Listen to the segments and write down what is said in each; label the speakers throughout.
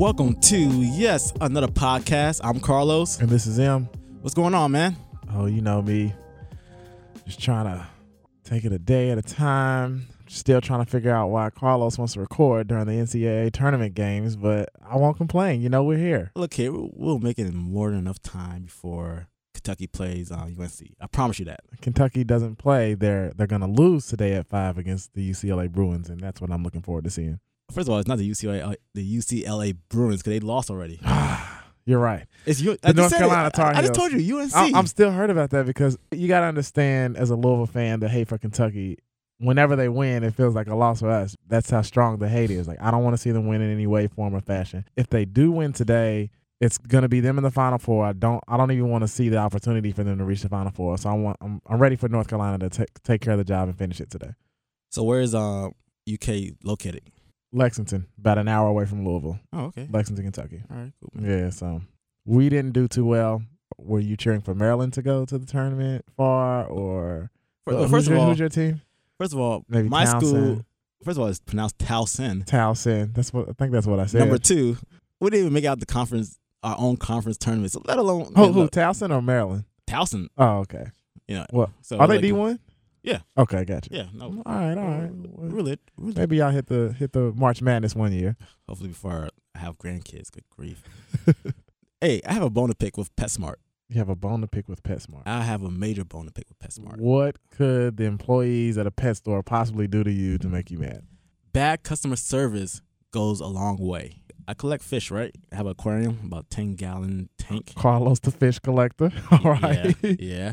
Speaker 1: Welcome to yes another podcast. I'm Carlos.
Speaker 2: And this is him.
Speaker 1: What's going on, man?
Speaker 2: Oh, you know me. Just trying to take it a day at a time. Still trying to figure out why Carlos wants to record during the NCAA tournament games, but I won't complain. You know, we're here.
Speaker 1: Look here, we'll- make it more than enough time before Kentucky plays uh, UNC. I promise you that.
Speaker 2: Kentucky doesn't play. They're they're gonna lose today at five against the UCLA Bruins, and that's what I'm looking forward to seeing.
Speaker 1: First of all, it's not the UCLA uh, the UCLA Bruins because they lost already.
Speaker 2: You're right.
Speaker 1: It's you.
Speaker 2: The North
Speaker 1: it.
Speaker 2: Carolina Tar
Speaker 1: I, I just told you UNC.
Speaker 2: I, I'm still hurt about that because you got to understand, as a Louisville fan, the hate for Kentucky. Whenever they win, it feels like a loss for us. That's how strong the hate is. Like I don't want to see them win in any way, form, or fashion. If they do win today, it's gonna be them in the Final Four. I don't. I don't even want to see the opportunity for them to reach the Final Four. So I want. I'm, I'm ready for North Carolina to take take care of the job and finish it today.
Speaker 1: so where is uh, UK located?
Speaker 2: Lexington, about an hour away from Louisville,
Speaker 1: Oh, okay.
Speaker 2: Lexington, Kentucky.
Speaker 1: All right, cool.
Speaker 2: Yeah. So we didn't do too well. Were you cheering for Maryland to go to the tournament far, or
Speaker 1: Fir- uh,
Speaker 2: Well,
Speaker 1: first
Speaker 2: who's
Speaker 1: of
Speaker 2: your,
Speaker 1: all,
Speaker 2: who's your team?
Speaker 1: first of all,
Speaker 2: Maybe
Speaker 1: my school. First of all, it's pronounced Towson.
Speaker 2: Towson. That's what I think. That's what I said.
Speaker 1: Number two, we didn't even make out the conference, our own conference tournament. So let alone
Speaker 2: who,
Speaker 1: man,
Speaker 2: who
Speaker 1: look,
Speaker 2: Towson or Maryland?
Speaker 1: Towson.
Speaker 2: Oh, okay.
Speaker 1: You know,
Speaker 2: What
Speaker 1: so
Speaker 2: are they
Speaker 1: like,
Speaker 2: D one?
Speaker 1: Yeah.
Speaker 2: Okay, I gotcha.
Speaker 1: Yeah, no.
Speaker 2: All right, all right.
Speaker 1: Really, really.
Speaker 2: Maybe y'all hit the hit the March Madness one year.
Speaker 1: Hopefully, before I have grandkids. Good grief. hey, I have a bone to pick with PetSmart.
Speaker 2: You have a bone to pick with PetSmart.
Speaker 1: I have a major bone to pick with PetSmart.
Speaker 2: What could the employees at a pet store possibly do to you to make you mad?
Speaker 1: Bad customer service goes a long way. I collect fish, right? I have an aquarium, about ten gallon tank.
Speaker 2: Carlos the fish collector. All right.
Speaker 1: Yeah, yeah.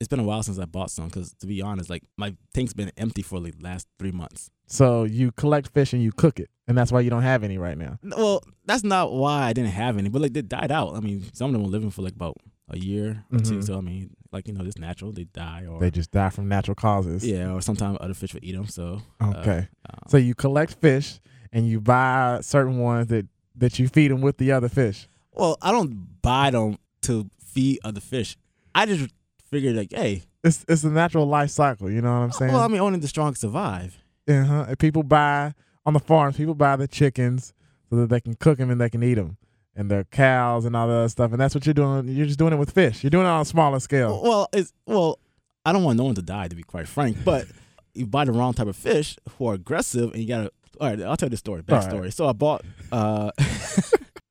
Speaker 1: It's been a while since I bought some because, to be honest, like my tank's been empty for like last three months.
Speaker 2: So you collect fish and you cook it, and that's why you don't have any right now.
Speaker 1: Well, that's not why I didn't have any, but like they died out. I mean, some of them were living for like about a year or two.
Speaker 2: Mhm.
Speaker 1: So I mean, like you know, it's natural. They die or
Speaker 2: They just die from natural causes.
Speaker 1: yeah, or sometimes other fish will eat them. So uh,
Speaker 2: Okay.
Speaker 1: um,
Speaker 2: So you collect fish and you buy certain ones that that you feed them with the other fish.
Speaker 1: well, I don't buy them to feed other fish. I just figured like, hey,
Speaker 2: It's it's a natural life cycle. You know what I'm saying?
Speaker 1: well, I mean, only the strong survive.
Speaker 2: uh-huh. People buy on the farms. People buy the chickens so that they can cook them and they can eat them, and the cows and all that other stuff. And that's what you're doing. You're just doing it with fish. You're doing it on a smaller scale.
Speaker 1: Well, it's well, I don't want no one to die to be quite frank, but you buy the wrong type of fish who are aggressive, and you gotta. All right, I'll tell you the story.
Speaker 2: All right.
Speaker 1: Backstory. So I bought. uh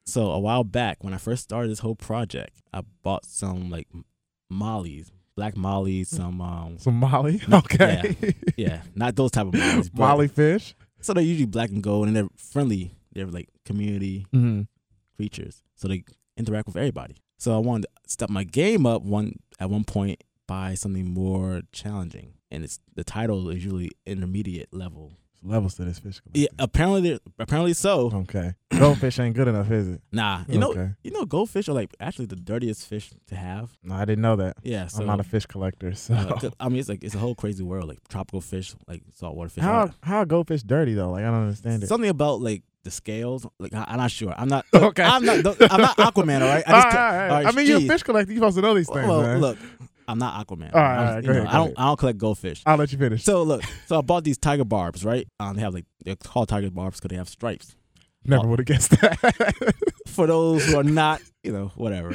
Speaker 1: So a while back, when I first started this whole project, I bought some like mollies, black mollies, some um,
Speaker 2: Some Molly. Okay.
Speaker 1: yeah, not those type of mollies,
Speaker 2: Molly fish.
Speaker 1: So they're usually black and gold, and they're friendly. They're like community
Speaker 2: Mm-hmm.
Speaker 1: creatures, so they interact with everybody. So I wanted to step my game up one at one point by something more challenging, and it's the title is usually intermediate level.
Speaker 2: Levels to this fish.
Speaker 1: Yeah, apparently, apparently so.
Speaker 2: Okay. Goldfish ain't good enough, is it?
Speaker 1: Nah, you know,
Speaker 2: okay.
Speaker 1: you know, goldfish are like actually the dirtiest fish to have.
Speaker 2: No, I didn't know that.
Speaker 1: Yeah, so
Speaker 2: I'm not a fish collector, so
Speaker 1: uh, I mean, it's like it's a whole crazy world, like tropical fish, like saltwater fish.
Speaker 2: how how are goldfish dirty though? Like I don't understand it.
Speaker 1: Something about like the scales. Like I, I'm not sure. I'm not.
Speaker 2: Okay.
Speaker 1: I'm not. I'm not Aquaman. All right. I
Speaker 2: All
Speaker 1: just,
Speaker 2: right, all right.
Speaker 1: all right,
Speaker 2: I mean, you're a fish collector. You're supposed to know these things,
Speaker 1: well,
Speaker 2: man.
Speaker 1: look, I'm not Aquaman.
Speaker 2: All right, all right,
Speaker 1: you know,
Speaker 2: ahead,
Speaker 1: I don't.
Speaker 2: ahead.
Speaker 1: I don't collect goldfish.
Speaker 2: I'll let you finish.
Speaker 1: So look, so I bought these tiger barbs, right? Um, they have like they're called tiger barbs because they have stripes.
Speaker 2: Never would have guessed that.
Speaker 1: For those who are not, you know, whatever.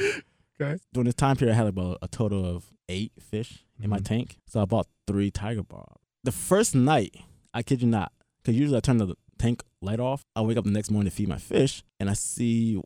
Speaker 2: Okay.
Speaker 1: During this time period, I had about a total of eight fish in my
Speaker 2: Mhm.
Speaker 1: tank. So I bought three tiger barbs. The first night, I kid you not, because usually I turn the tank light off. I wake up the next morning to feed my fish, and I see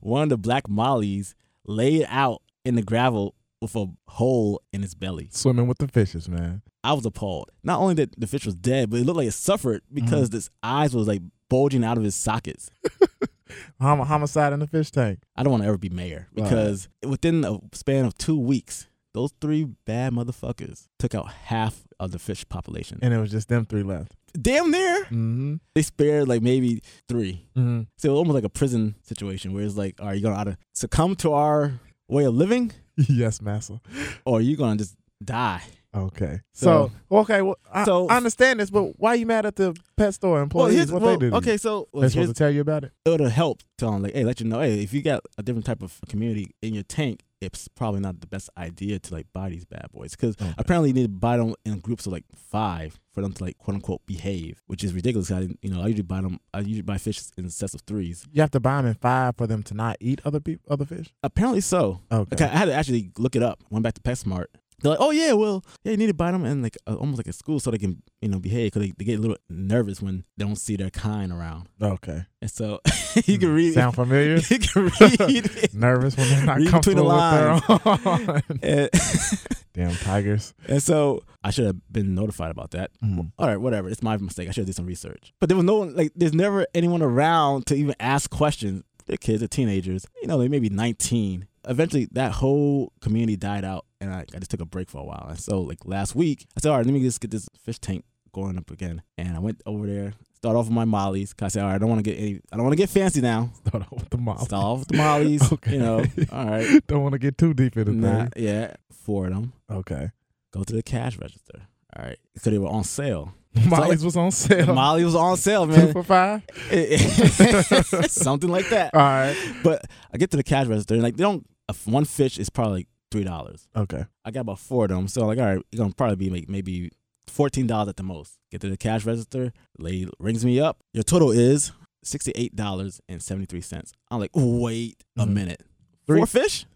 Speaker 1: one of the black mollies laid out in the gravel with a hole in its belly.
Speaker 2: Swimming with the fishes, man.
Speaker 1: I was appalled. Not only that the fish was dead, but it looked like it suffered because
Speaker 2: Mm-hmm.
Speaker 1: its eyes was like bulging out of his sockets.
Speaker 2: Hom- homicide in the fish tank.
Speaker 1: I don't want to ever be mayor
Speaker 2: Right.
Speaker 1: because within a span of two weeks, those three bad motherfuckers took out half of the fish population.
Speaker 2: And it was just them three left.
Speaker 1: Damn near.
Speaker 2: Mm-hmm.
Speaker 1: They spared like maybe three.
Speaker 2: Mm-hmm.
Speaker 1: So it was almost like a prison situation where it's like, are you gonna either succumb to our way of living
Speaker 2: yes, massa.
Speaker 1: or you gonna just die?
Speaker 2: Okay. So,
Speaker 1: So-
Speaker 2: okay, well, I,
Speaker 1: so-
Speaker 2: I understand this, but why are you mad at the pet store employees?
Speaker 1: here's-
Speaker 2: what
Speaker 1: well,
Speaker 2: they you?
Speaker 1: okay, so well,
Speaker 2: They're supposed to tell you about it.
Speaker 1: it would have helped to um, like, hey, let you know, hey, if you got a different type of community in your tank, it's probably not the best idea to like buy these bad boys because
Speaker 2: Okay.
Speaker 1: apparently you need to buy them in groups of like five for them to like quote unquote behave, which is ridiculous. I didn't, you know I usually buy them. I usually buy fish in sets of threes.
Speaker 2: You have to buy them in five for them to not eat other people, other fish.
Speaker 1: Apparently so.
Speaker 2: Okay.
Speaker 1: Okay, I had to actually look it up. Went back to PetSmart. They're like, oh yeah, well, yeah, you need to buy them in like uh, almost like a school so they can you know behave because they, they get a little nervous when they don't see their kind around.
Speaker 2: Okay.
Speaker 1: And so you can read.
Speaker 2: Sound familiar?
Speaker 1: you can read.
Speaker 2: Nervous when they're not
Speaker 1: Read between the
Speaker 2: comfortable with their own. Damn tigers.
Speaker 1: and so I should have been notified about that.
Speaker 2: Mhm.
Speaker 1: All right, whatever. It's my mistake. I should have did some research. But there was no one like. There's never anyone around to even ask questions. They're kids, they're teenagers. You know, they may be 19. Eventually, that whole community died out, and I, I just took a break for a while. And so, like last week, I said, all right, let me just get this fish tank going up again. And I went over there, start off with my mollies. Cause I said, all right, I don't want to get any. I don't want to get fancy now.
Speaker 2: Start off with the mouth.
Speaker 1: Start off with the mollies.
Speaker 2: Okay.
Speaker 1: You know, all right.
Speaker 2: Don't want to get too deep into
Speaker 1: Nah,
Speaker 2: things.
Speaker 1: yeah, four of them.
Speaker 2: Okay.
Speaker 1: Go to the cash register. All right, because they were on sale.
Speaker 2: Molly's was on sale.
Speaker 1: Molly was on sale, man.
Speaker 2: Two for five.
Speaker 1: Something like that.
Speaker 2: All right.
Speaker 1: But I get to the cash register and like they don't. One fish is probably like three dollars.
Speaker 2: Okay.
Speaker 1: I got about four of them, so like all right, it's gonna probably be like maybe fourteen dollars at the most. Get to the cash register. Lady rings me up. Your total is sixty eight dollars and seventy three cents. I'm like, wait a
Speaker 2: Mhm.
Speaker 1: minute.
Speaker 2: Three-
Speaker 1: Four fish?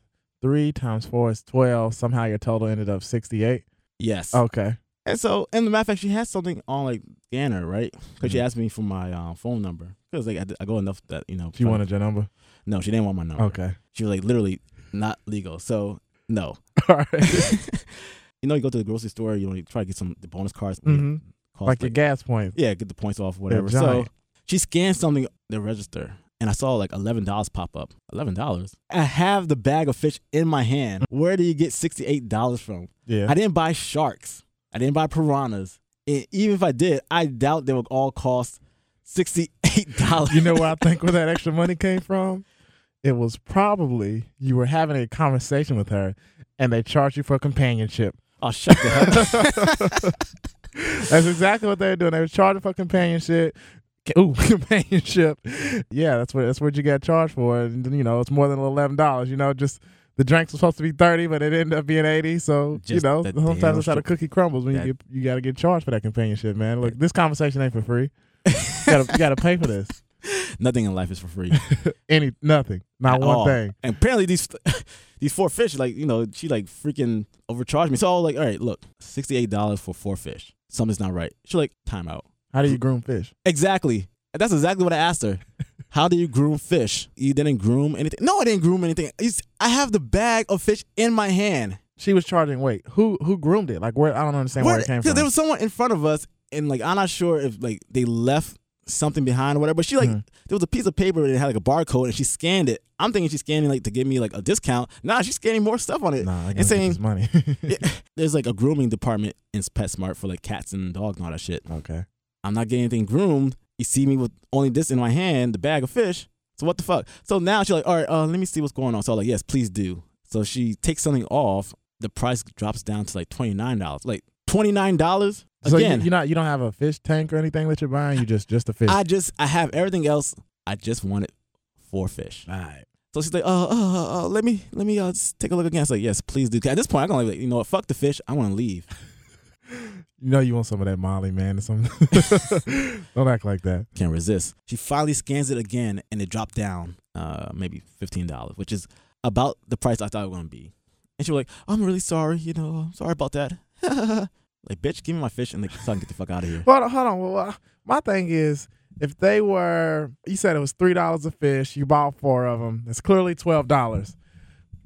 Speaker 2: Three times four is twelve. Somehow your total ended up sixty-eight.
Speaker 1: Yes.
Speaker 2: Okay.
Speaker 1: And so, and the matter of fact, she had something on like scanner, right? Because she
Speaker 2: Mhm.
Speaker 1: asked me for my uh, phone number. Because like I, I go enough that you know.
Speaker 2: She wanted your number.
Speaker 1: No, she didn't want my number.
Speaker 2: Okay.
Speaker 1: She was like literally not legal. So no.
Speaker 2: All right.
Speaker 1: you know, you go to the grocery store, you know, you try to get some the bonus cards.
Speaker 2: hmm
Speaker 1: cost,
Speaker 2: Like your gas points.
Speaker 1: yeah, get the points off, whatever. So she scanned something the register, and I saw like eleven dollars pop up. Eleven dollars. I have the bag of fish in my hand. Where do you get sixty eight dollars from?
Speaker 2: Yeah.
Speaker 1: I didn't buy sharks. I didn't buy piranhas. And even if I did, I doubt they would all cost sixty eight dollars.
Speaker 2: you know where I think where that extra money came from? It was probably you were having a conversation with her and they charged you for companionship.
Speaker 1: Oh, shut the hell.
Speaker 2: That's exactly what they were doing. They were charging for companionship. Ooh, companionship. Yeah, that's what that's what you got charged for. And you know, it's more than eleven dollars. You know, just the drinks were supposed to be thirty, but it ended up being eighty. So you know, sometimes that's how the cookie crumbles when you get you got to get charged for that companionship, man. Look, this conversation ain't for free. You gotta, you gotta pay for this.
Speaker 1: Nothing in life is for free.
Speaker 2: Any nothing, not
Speaker 1: At
Speaker 2: one
Speaker 1: all.
Speaker 2: thing.
Speaker 1: And apparently these these four fish, like you know, she like freaking overcharged me. So I was like, all right, look, sixty eight dollars for four fish. Something's not right. She's like, time out.
Speaker 2: How do you groom fish?
Speaker 1: Exactly. That's exactly what I asked her. How do you groom fish? You didn't groom anything. No, I didn't groom anything. It's- I have the bag of fish in my hand.
Speaker 2: She was charging. Wait, who who groomed it? Like where? I don't understand where, it came
Speaker 1: Because
Speaker 2: from.
Speaker 1: there was someone in front of us, and like I'm not sure if like they left something behind or whatever. But she like
Speaker 2: Mhm.
Speaker 1: there was a piece of paper that had like a barcode, and she scanned it. I'm thinking she's scanning like to give me like a discount. Nah, she's scanning more stuff on it.
Speaker 2: nah, I
Speaker 1: and saying-
Speaker 2: money.
Speaker 1: Yeah, There's like a grooming department in PetSmart for like cats and dogs and all that shit.
Speaker 2: okay.
Speaker 1: I'm not getting anything groomed. You see me with only this in my hand, the bag of fish. So what the fuck? So now she's like, all right, uh, let me see what's going on. So I'm like, yes, please do. So she takes something off. The price drops down to like twenty nine dollars. Like twenty nine dollars
Speaker 2: So you,
Speaker 1: again.
Speaker 2: you not you don't have a fish tank or anything that you're buying. You just just a fish.
Speaker 1: I just I have everything else. I just wanted four fish.
Speaker 2: All right.
Speaker 1: So she's like, uh, uh, uh, uh let me let me uh just take a look again. I was like, yes, please do. At this point, I'm gonna like, you know what? Fuck the fish. I want to leave.
Speaker 2: You know you want some of that Molly, man. or something. don't act like that.
Speaker 1: can't resist. She finally scans it again, and it dropped down, uh, maybe fifteen dollars, which is about the price I thought it was gonna be. And she was like, "I'm really sorry, you know, I'm sorry about that." like, bitch, give me my fish and like, so I can get the fuck out of here.
Speaker 2: Hold on, hold on. Well, my thing is, if they were, you said it was three dollars a fish. You bought four of them. It's clearly twelve dollars.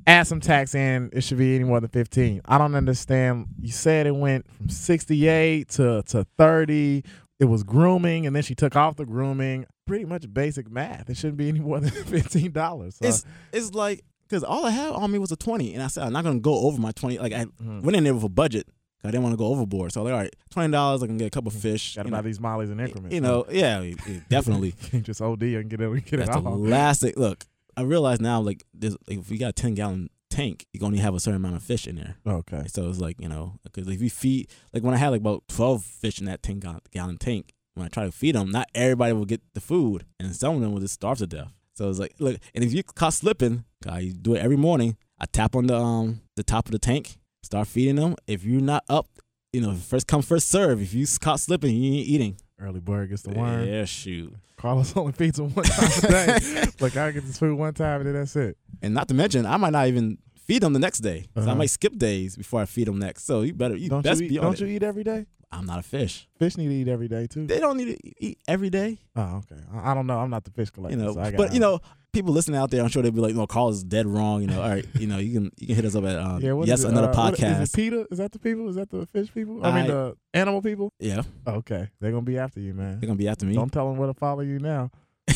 Speaker 2: Add some tax in, it should be any more than fifteen. I don't understand. You said it went from sixty-eight to to thirty. It was grooming, and then she took off the grooming. Pretty much basic math. It shouldn't be any more than fifteen dollars.
Speaker 1: It's it's like because all I had on me was a twenty, and I said I'm not gonna go over my twenty. Like I
Speaker 2: Mhm.
Speaker 1: went in there with a budget. I didn't want to go overboard. So I was like, all right, twenty dollars, I can get a couple of fish.
Speaker 2: Gotta
Speaker 1: you
Speaker 2: buy
Speaker 1: know,
Speaker 2: these mollies in increments.
Speaker 1: you know, yeah, it- it definitely.
Speaker 2: just OD and get it, get it
Speaker 1: That's the last thing. Look, I realize now, like, there's, like, if you got a 10 gallon tank, you can only have a certain amount of fish in there.
Speaker 2: Okay.
Speaker 1: So it's like, you know, because if you feed, like, when I had like about 12 fish in that 10 gallon, gallon tank, when I try to feed them, not everybody will get the food, and some of them will just starve to death. So it's like, look, and if you caught slipping, I do it every morning. I tap on the um the top of the tank, start feeding them. If you're not up, you know, first come first serve. If you caught slipping, you ain't eating.
Speaker 2: Early bird gets the worm.
Speaker 1: Yeah, shoot.
Speaker 2: Carlos only feeds him one time a day. like I get this food one time and then that's it.
Speaker 1: And not to mention, I might not even feed them the next day. So I
Speaker 2: Uh-huh.
Speaker 1: might skip days before I feed them next. So you better you
Speaker 2: Don't
Speaker 1: best
Speaker 2: you eat,
Speaker 1: be on
Speaker 2: don't
Speaker 1: it.
Speaker 2: you eat every day?
Speaker 1: I'm not a fish.
Speaker 2: Fish need to eat every day too.
Speaker 1: They don't need to eat every day.
Speaker 2: Oh, okay. I, don't know. I'm not the fish collector.
Speaker 1: You know,
Speaker 2: so
Speaker 1: but you know, people listening out there, I'm sure they'd be like, "No, Carl is dead wrong." You know, all right, you know, you can you can hit us up at um,
Speaker 2: yeah. What
Speaker 1: yes another
Speaker 2: Uh,
Speaker 1: podcast.
Speaker 2: Is it PETA? Is that the people? Is that the fish people? I, mean the animal people.
Speaker 1: yeah,
Speaker 2: Okay, they're gonna be after you, man.
Speaker 1: they're gonna be after me.
Speaker 2: Don't tell them where to follow you now.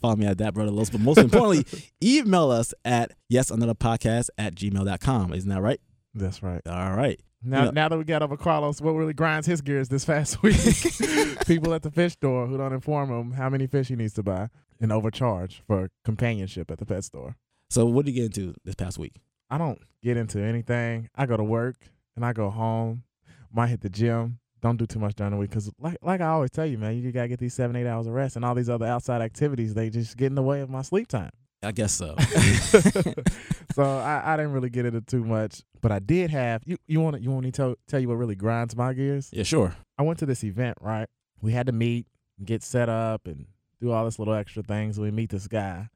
Speaker 1: Follow me at that brother Los. But most importantly, email us at yes another podcast at gmail.com. Isn't that right?
Speaker 2: That's right.
Speaker 1: All right.
Speaker 2: Now,
Speaker 1: Yeah.
Speaker 2: now that we got over Carlos, what really grinds his gears this past week? People at the fish store who don't inform him how many fish he needs to buy and overcharge for companionship at the pet store.
Speaker 1: So what did you get into this past week?
Speaker 2: I don't get into anything. I go to work and I go home. Might hit the gym. Don't do too much during the week because, like, like I always tell you, man, you gotta get these seven, eight hours of rest, and all these other outside activities they just get in the way of my sleep time.
Speaker 1: I guess so.
Speaker 2: so I, I didn't really get into too much, but I did have you. You want you want me to tell tell you what really grinds my gears?
Speaker 1: yeah, sure.
Speaker 2: I went to this event, right? We had to meet, and get set up, and do all this little extra things. We meet this guy,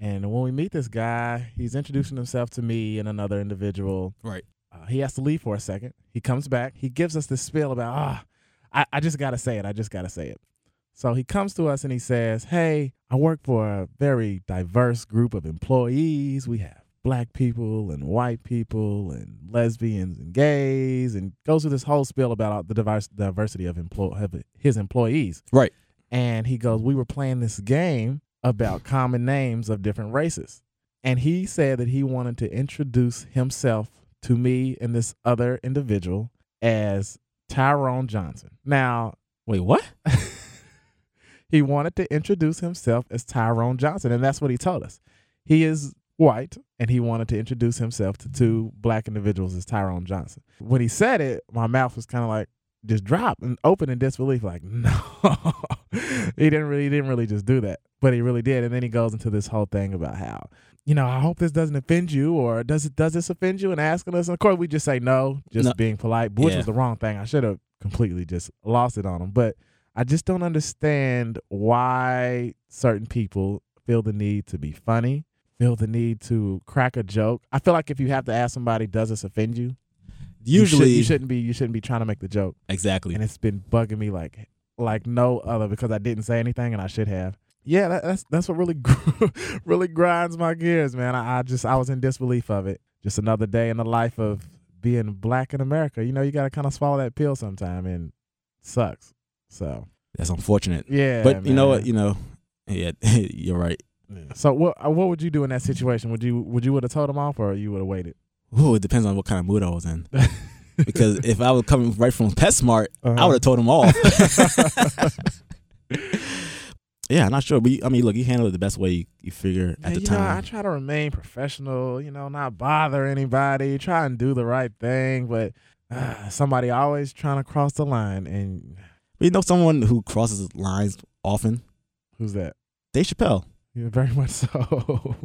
Speaker 2: and when we meet this guy, he's introducing himself to me and another individual.
Speaker 1: Right.
Speaker 2: Uh, he has to leave for a second. He comes back. He gives us this spiel about ah, I, I just gotta say it. I just gotta say it. So he comes to us and he says, "Hey, I work for a very diverse group of employees. We have black people and white people and lesbians and gays and goes through this whole spiel about the diverse, diversity of, employ, of his employees.
Speaker 1: Right.
Speaker 2: And he goes, We were playing this game about common names of different races. And he said that he wanted to introduce himself to me and this other individual as Tyrone Johnson. Now,
Speaker 1: Wait, what?
Speaker 2: he wanted to introduce himself as Tyrone Johnson, and that's what he told us. He is white, and he wanted to introduce himself to two black individuals as Tyrone Johnson. When he said it, my mouth was kind of like just drop and open in disbelief, like, no. he didn't really he didn't really just do that. But he really did. And then he goes into this whole thing about how, you know, I hope this doesn't offend you, or does it does this offend you? And asking us. And of course we just say no, just
Speaker 1: No.
Speaker 2: being polite, which
Speaker 1: Yeah.
Speaker 2: was the wrong thing. I should have completely just lost it on him. But I just don't understand why certain people feel the need to be funny, feel the need to crack a joke. I feel like if you have to ask somebody, does this offend you? You should-
Speaker 1: Usually,
Speaker 2: you, shouldn't be. You shouldn't be trying to make the joke.
Speaker 1: exactly.
Speaker 2: And it's been bugging me like like no other because I didn't say anything and I should have. Yeah, that, that's that's what really really grinds my gears, man. I, I just I was in disbelief of it. Just another day in the life of being black in America. You know, you got to kind of swallow that pill sometime, and it sucks. So
Speaker 1: That's unfortunate.
Speaker 2: yeah,
Speaker 1: but you know what? You know, yeah, you're right.
Speaker 2: So what uh, what would you do in that situation? Would you would you would have told him off or you would have waited?
Speaker 1: Ooh, it depends on what kind of mood I was in. because if I was coming right from PetSmart, I
Speaker 2: Uh-huh.
Speaker 1: would have told him off. yeah, I'm not sure, but you, I mean, look, you handled it the best way you, you figure
Speaker 2: Yeah,
Speaker 1: at the
Speaker 2: you know, I try to remain professional, you know, not bother anybody, try and do the right thing, but uh, somebody always trying to cross the line. And
Speaker 1: But you know, someone who crosses lines often,
Speaker 2: who's that?
Speaker 1: Dave Chappelle.
Speaker 2: Yeah, very much so.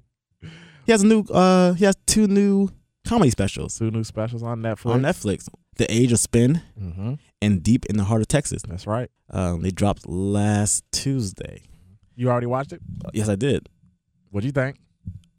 Speaker 1: He has a new, uh, he has two new comedy specials
Speaker 2: Two new specials on Netflix.
Speaker 1: on Netflix: The Age of Spin
Speaker 2: Mm-hmm.
Speaker 1: and Deep in the Heart of Texas.
Speaker 2: That's right.
Speaker 1: Um, they dropped last Tuesday.
Speaker 2: You already watched it?
Speaker 1: Yes, I did.
Speaker 2: What'd you think?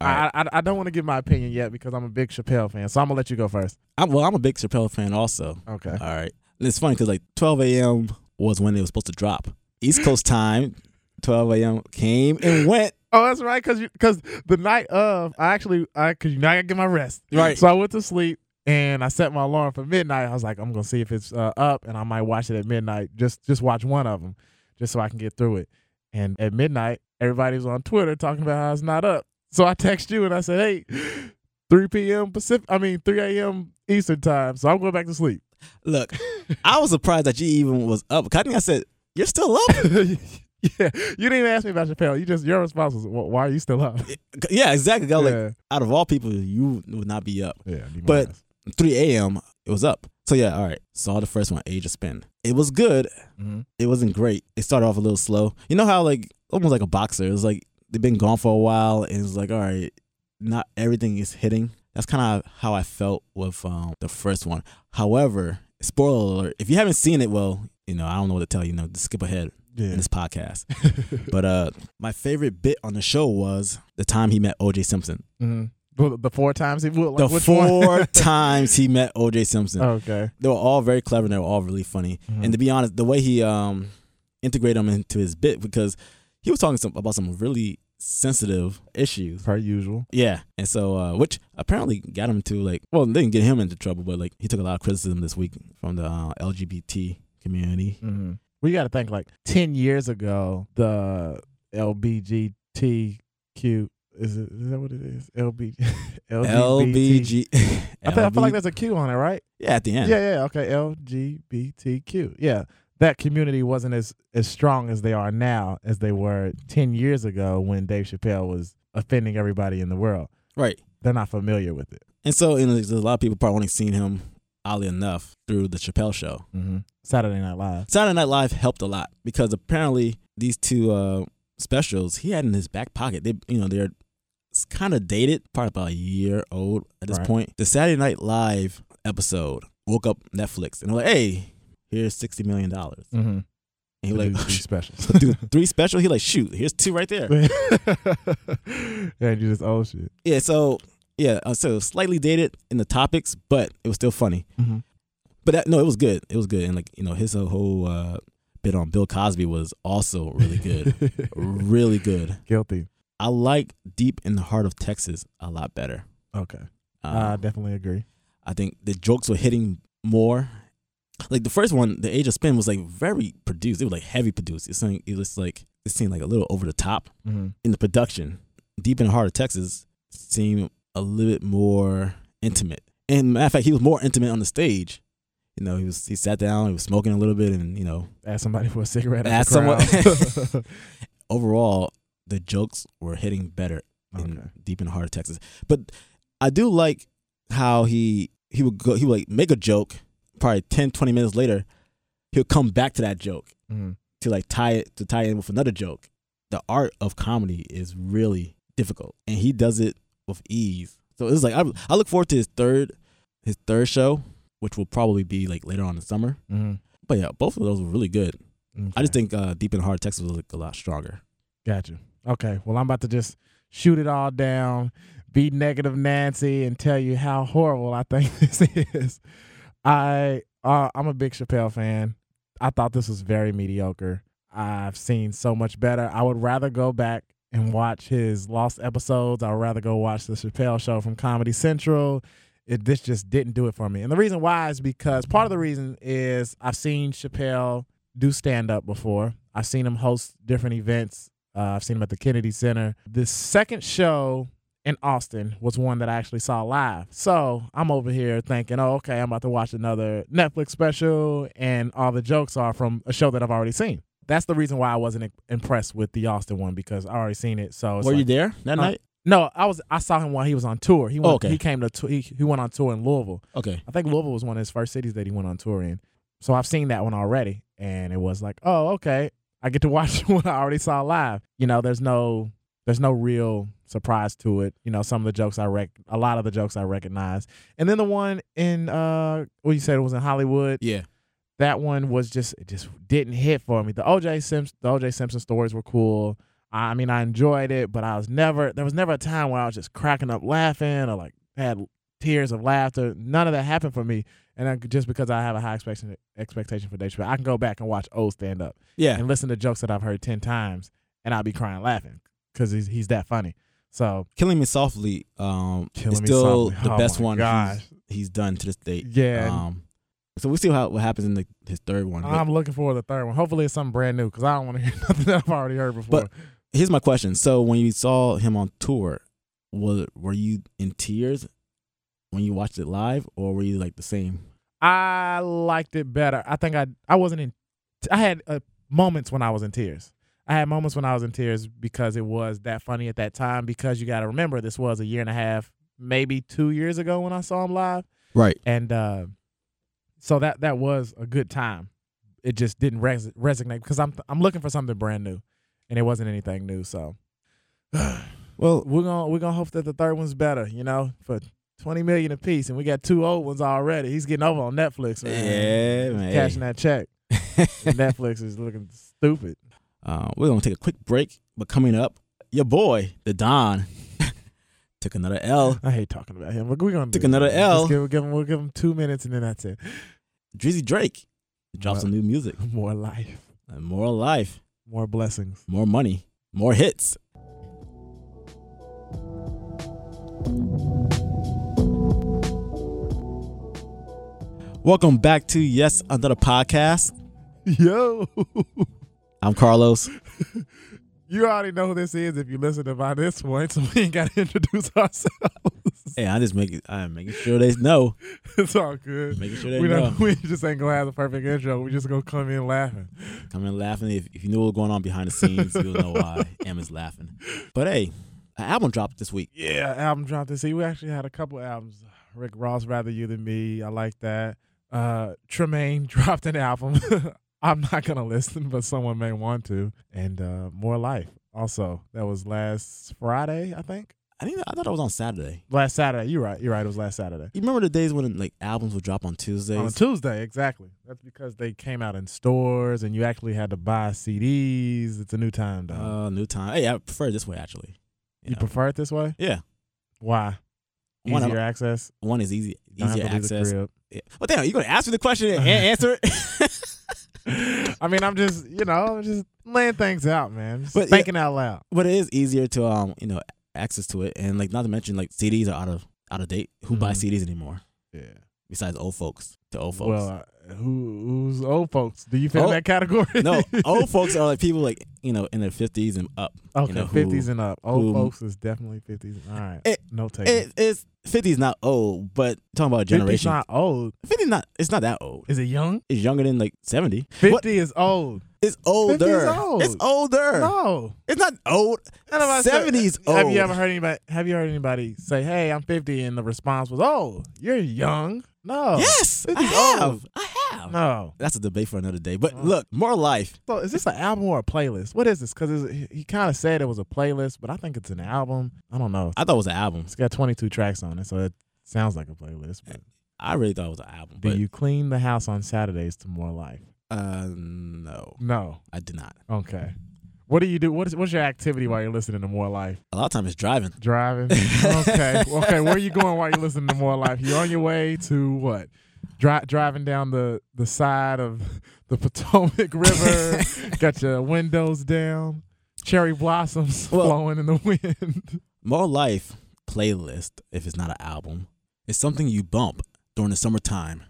Speaker 1: Right.
Speaker 2: I, I I don't want to give my opinion yet because I'm a big Chappelle fan, so I'm gonna let you go first.
Speaker 1: I'm, well, I'm a big Chappelle fan also.
Speaker 2: Okay.
Speaker 1: All right. And it's funny because like 12 a.m. was when it was supposed to drop. East Coast time, 12 a.m. came and went.
Speaker 2: Oh, that's right. Cause you, cause the night of, I actually, I, cause you know, I gotta get my rest.
Speaker 1: Right.
Speaker 2: So I went to sleep and I set my alarm for midnight. I was like, I'm gonna see if it's uh, up, and I might watch it at midnight. Just, just watch one of them, just so I can get through it. And at midnight, everybody was on Twitter talking about how it's not up. So I text you and I said, Hey, 3 p.m. Pacific. I mean, 3 a.m. Eastern time. So I'm going back to sleep.
Speaker 1: Look, I was surprised that you even was up. I think I said, You're still up?
Speaker 2: yeah, you didn't even ask me about Chappelle. You just your response was, "Wh- "Why are you still up?"
Speaker 1: yeah, exactly. I was like, out of all people, you would not be up.
Speaker 2: yeah. be
Speaker 1: But-
Speaker 2: ass.
Speaker 1: 3 a.m., it was up. So yeah, all right. Saw the first one, Age of Spin. It was good.
Speaker 2: Mhm.
Speaker 1: It wasn't great. It started off a little slow. You know how like almost like a boxer. It was like they've been gone for a while and it's like, all right, not everything is hitting. That's kind of how I felt with um, the first one. However, spoiler alert: if you haven't seen it, well, you know I don't know what to tell you. You know, just skip ahead
Speaker 2: Yeah.
Speaker 1: in this podcast. but uh, my favorite bit on the show was the time he met O.J. Simpson.
Speaker 2: hmm the, four times he. Like,
Speaker 1: the four times he met O.J. Simpson.
Speaker 2: okay.
Speaker 1: They were all very clever. and They were all really funny.
Speaker 2: Mhm.
Speaker 1: And to be honest, the way he um integrated them into his bit because he was talking some, about some really sensitive issues.
Speaker 2: Per usual.
Speaker 1: Yeah, and so uh, which apparently got him to like well, didn't get him into trouble, but like he took a lot of criticism this week from the uh, LGBT community.
Speaker 2: Mm-hmm. You got to think like ten years ago, the LBGTQ is it is that what it is? LB LGBT.
Speaker 1: LBG.
Speaker 2: I, think, I feel like there's a Q on it, right?
Speaker 1: yeah at the end.
Speaker 2: Yeah, yeah, okay. LGBTQ. Yeah. That community wasn't as as strong as they are now as they were 10 years ago when Dave Chappelle was offending everybody in the world.
Speaker 1: Right.
Speaker 2: They're not familiar with it.
Speaker 1: And so you know, there's a lot of people probably only seen him oddly enough through the Chappelle show.
Speaker 2: Mm-hmm. Saturday Night Live.
Speaker 1: Saturday Night Live helped a lot because apparently these two uh, specials he had in his back pocket. They, you know, they're kind of dated, probably about a year old at this
Speaker 2: Right.
Speaker 1: point. The Saturday Night Live episode woke up Netflix and they're like, "Hey, here's sixty million dollars."
Speaker 2: Mm-hmm.
Speaker 1: And he like,
Speaker 2: these specials.
Speaker 1: "Dude, three special." He like, "Shoot, here's two right there."
Speaker 2: yeah, you just old shit.
Speaker 1: Yeah, so yeah, uh, so slightly dated in the topics, but it was still funny.
Speaker 2: Mm-hmm.
Speaker 1: But that, no, it was good. It was good, and like you know, his whole uh, bit on Bill Cosby was also really good, really good.
Speaker 2: Guilty.
Speaker 1: I like Deep in the Heart of Texas a lot better.
Speaker 2: Okay.
Speaker 1: Um,
Speaker 2: I definitely agree.
Speaker 1: I think the jokes were hitting more. Like the first one, The Age of Spin was like very produced. It was like heavy produced. It's like it was like it seemed like a little over the top
Speaker 2: Mm-hmm.
Speaker 1: in the production. Deep in the Heart of Texas seemed a little bit more intimate. And matter of fact, he was more intimate on the stage. You know, he was he sat down, he was smoking a little bit, and you know,
Speaker 2: Ask somebody for a cigarette. at
Speaker 1: Ask
Speaker 2: the crowd.
Speaker 1: overall the jokes were hitting better in
Speaker 2: Okay.
Speaker 1: deep in the heart of Texas. But I do like how he he would go he would like make a joke probably 10 20 minutes later he'll come back to that joke
Speaker 2: Mhm.
Speaker 1: to like tie it to tie in with another joke. The art of comedy is really difficult and he does it with ease. So it's like I I look forward to his third his third show which will probably be like later on in the summer.
Speaker 2: Mhm.
Speaker 1: But yeah, both of those were really good. I just think uh, Deep and Hard Texas was like a lot stronger.
Speaker 2: Got you. Okay. Well, I'm about to just shoot it all down, be negative Nancy, and tell you how horrible I think this is. I uh, I'm a big Chappelle fan. I thought this was very mediocre. I've seen so much better. I would rather go back and watch his lost episodes. I would rather go watch the Chappelle show from Comedy Central. It, this just didn't do it for me. And the reason why is because part of the reason is I've seen Chappelle do stand up before. I've seen him host different events. Uh, I've seen him at the Kennedy Center. The second show in Austin was one that I actually saw live. So I'm over here thinking, oh, okay, I'm about to watch another Netflix special, and all the jokes are from a show that I've already seen. That's the reason why I wasn't impressed with the Austin one because I already seen it. So
Speaker 1: Were you there that
Speaker 2: Huh?
Speaker 1: night?
Speaker 2: No, I was. I saw him while he was on tour. He went,
Speaker 1: Oh, okay.
Speaker 2: He came to. He, he went on tour in Louisville.
Speaker 1: Okay.
Speaker 2: I think Louisville was one of his first cities that he went on tour in. So I've seen that one already, and it was like, oh, okay, I get to watch one I already saw live. You know, there's no, there's no real surprise to it. You know, some of the jokes I rec, a lot of the jokes I recognize, and then the one in, uh, what you said it was in Hollywood.
Speaker 1: Yeah.
Speaker 2: That one was just, it just didn't hit for me. The OJ Simpson, the OJ Simpson stories were cool. I mean, I enjoyed it, but I was never, there was never a time where I was just cracking up laughing or like had tears of laughter. None of that happened for me. And I, just because I have a high expectation expectation for Dave Chappelle, I can go back and watch O stand up
Speaker 1: Yeah.
Speaker 2: and listen to jokes that I've heard ten times, and I'll be crying laughing because he's he's that funny. So
Speaker 1: Killing Me Softly um,
Speaker 2: Killing
Speaker 1: is
Speaker 2: Me
Speaker 1: still
Speaker 2: Softly.
Speaker 1: the
Speaker 2: Oh
Speaker 1: best one he's, he's done to this date.
Speaker 2: yeah,
Speaker 1: Um, so we'll see how what happens in the, his third one.
Speaker 2: I'm looking forward to the third one. Hopefully, it's something brand new because I don't want to hear nothing that I've already heard before.
Speaker 1: But- here's my question: So when you saw him on tour, was were you in tears when you watched it live, or were you like the same?
Speaker 2: I liked it better. I think I I wasn't in. I had uh, moments when I was in tears. I had moments when I was in tears because it was that funny at that time. Because you got to remember, this was a year and a half, maybe two years ago when I saw him live,
Speaker 1: Right.
Speaker 2: and uh, so that that was a good time. It just didn't res- resonate because I'm I'm looking for something brand new, and it wasn't anything new. So Well, we're gonna we're gonna hope that the third one's better. You know, for twenty million apiece, and we got two old ones already. He's getting over on Netflix, man.
Speaker 1: Yeah, man.
Speaker 2: Cashing that check. Netflix is looking stupid.
Speaker 1: Uh, we're gonna take a quick break, but coming up, your boy, the Don, took another L.
Speaker 2: I hate talking about him, but we're gonna
Speaker 1: Took
Speaker 2: do it.
Speaker 1: another L.
Speaker 2: Give, give him, we'll give him two minutes, and then that's it.
Speaker 1: Drizzy Drake dropped some new music.
Speaker 2: More life,
Speaker 1: Uh, More life,
Speaker 2: more blessings.
Speaker 1: more money, more hits. Welcome back to Yes Another Podcast.
Speaker 2: Yo,
Speaker 1: I'm Carlos.
Speaker 2: you already know who this is if you listen to by this point, so we ain't got to introduce ourselves.
Speaker 1: Hey, I just making I'm making sure they know.
Speaker 2: it's all good.
Speaker 1: Making sure they
Speaker 2: We
Speaker 1: know.
Speaker 2: don't. We just ain't gonna have the perfect intro. We just gonna come in laughing.
Speaker 1: Come in laughing. If, if you what was going on behind the scenes, you'll know why Em is laughing. But hey, an album dropped this week.
Speaker 2: Yeah, album dropped this. week. we actually had a couple albums. Rick Ross, Rather You Than Me. I like that. Uh Tremaine dropped an album. I'm not gonna listen, but someone may want to. And uh More Life. Also, that was last Friday, I think.
Speaker 1: I think I thought it was on Saturday.
Speaker 2: Last Saturday. You're right. You're right. It was last Saturday.
Speaker 1: You remember the days when like albums would drop on Tuesdays?
Speaker 2: On Tuesday, exactly. That's because they came out in stores and you actually had to buy CDs. It's a new time, though.
Speaker 1: Uh, new time. Hey, I prefer it this way actually.
Speaker 2: you
Speaker 1: know.
Speaker 2: prefer it this way?
Speaker 1: Yeah.
Speaker 2: Why?
Speaker 1: One,
Speaker 2: Easier
Speaker 1: I-
Speaker 2: access.
Speaker 1: One is easy, easier
Speaker 2: to leave the
Speaker 1: access. Yeah. Well, damn, you gonna ask me the question and answer it?
Speaker 2: I mean, I'm just, you know, just laying things out, man. Just
Speaker 1: But, yeah.
Speaker 2: out loud.
Speaker 1: but it is easier to um, you know, access to it, and like not to mention like CDs are out of out of date. Who buys
Speaker 2: Mhm.
Speaker 1: CDs anymore?
Speaker 2: Yeah.
Speaker 1: Besides old folks, to old folks.
Speaker 2: Well, uh, who who's old folks? Do you fit in
Speaker 1: Oh,
Speaker 2: that category?
Speaker 1: no, old folks are like people like you know in their fifties and up.
Speaker 2: okay,
Speaker 1: know, who-
Speaker 2: 50s and up. Old
Speaker 1: who-
Speaker 2: folks is definitely 50s. All right.
Speaker 1: It-
Speaker 2: no.
Speaker 1: It, it's fifties not old, but talking about a
Speaker 2: 50's
Speaker 1: generation.
Speaker 2: not old.
Speaker 1: 50 not it's not that old.
Speaker 2: Is it young?
Speaker 1: It's younger than like seventy.
Speaker 2: 50
Speaker 1: What?
Speaker 2: is old.
Speaker 1: It's older.
Speaker 2: old.
Speaker 1: It's older.
Speaker 2: No.
Speaker 1: It's not old.
Speaker 2: None of us said-
Speaker 1: 70's
Speaker 2: Have you ever heard anybody have you heard anybody say, "Hey, I'm 50," and the response was, "Oh, you're young." No.
Speaker 1: Yes, I have.
Speaker 2: old.
Speaker 1: I have.
Speaker 2: No.
Speaker 1: That's a debate for another day. But
Speaker 2: Oh.
Speaker 1: look, more life.
Speaker 2: So is this an album or a playlist? What is this? Because he kind of said it was a playlist, but I think it's an album. I don't know.
Speaker 1: I thought it was an album.
Speaker 2: It's got 22 tracks on it, so it sounds like a playlist. But
Speaker 1: I really thought it was an album.
Speaker 2: do
Speaker 1: But
Speaker 2: you clean the house on Saturdays to more life?
Speaker 1: uh, no,
Speaker 2: No.
Speaker 1: I did not.
Speaker 2: Okay. What do you do? What is what's your activity while you're listening to More Life?
Speaker 1: A lot of times it's driving.
Speaker 2: Driving. okay. Okay. Where are you going while you're listening to More Life? You're on your way to what? Dri- driving down the the side of the Potomac River. got your windows down. Cherry blossoms
Speaker 1: Well-
Speaker 2: flowing in the wind.
Speaker 1: More life playlist, if it's not an album, It's something you bump during the summertime.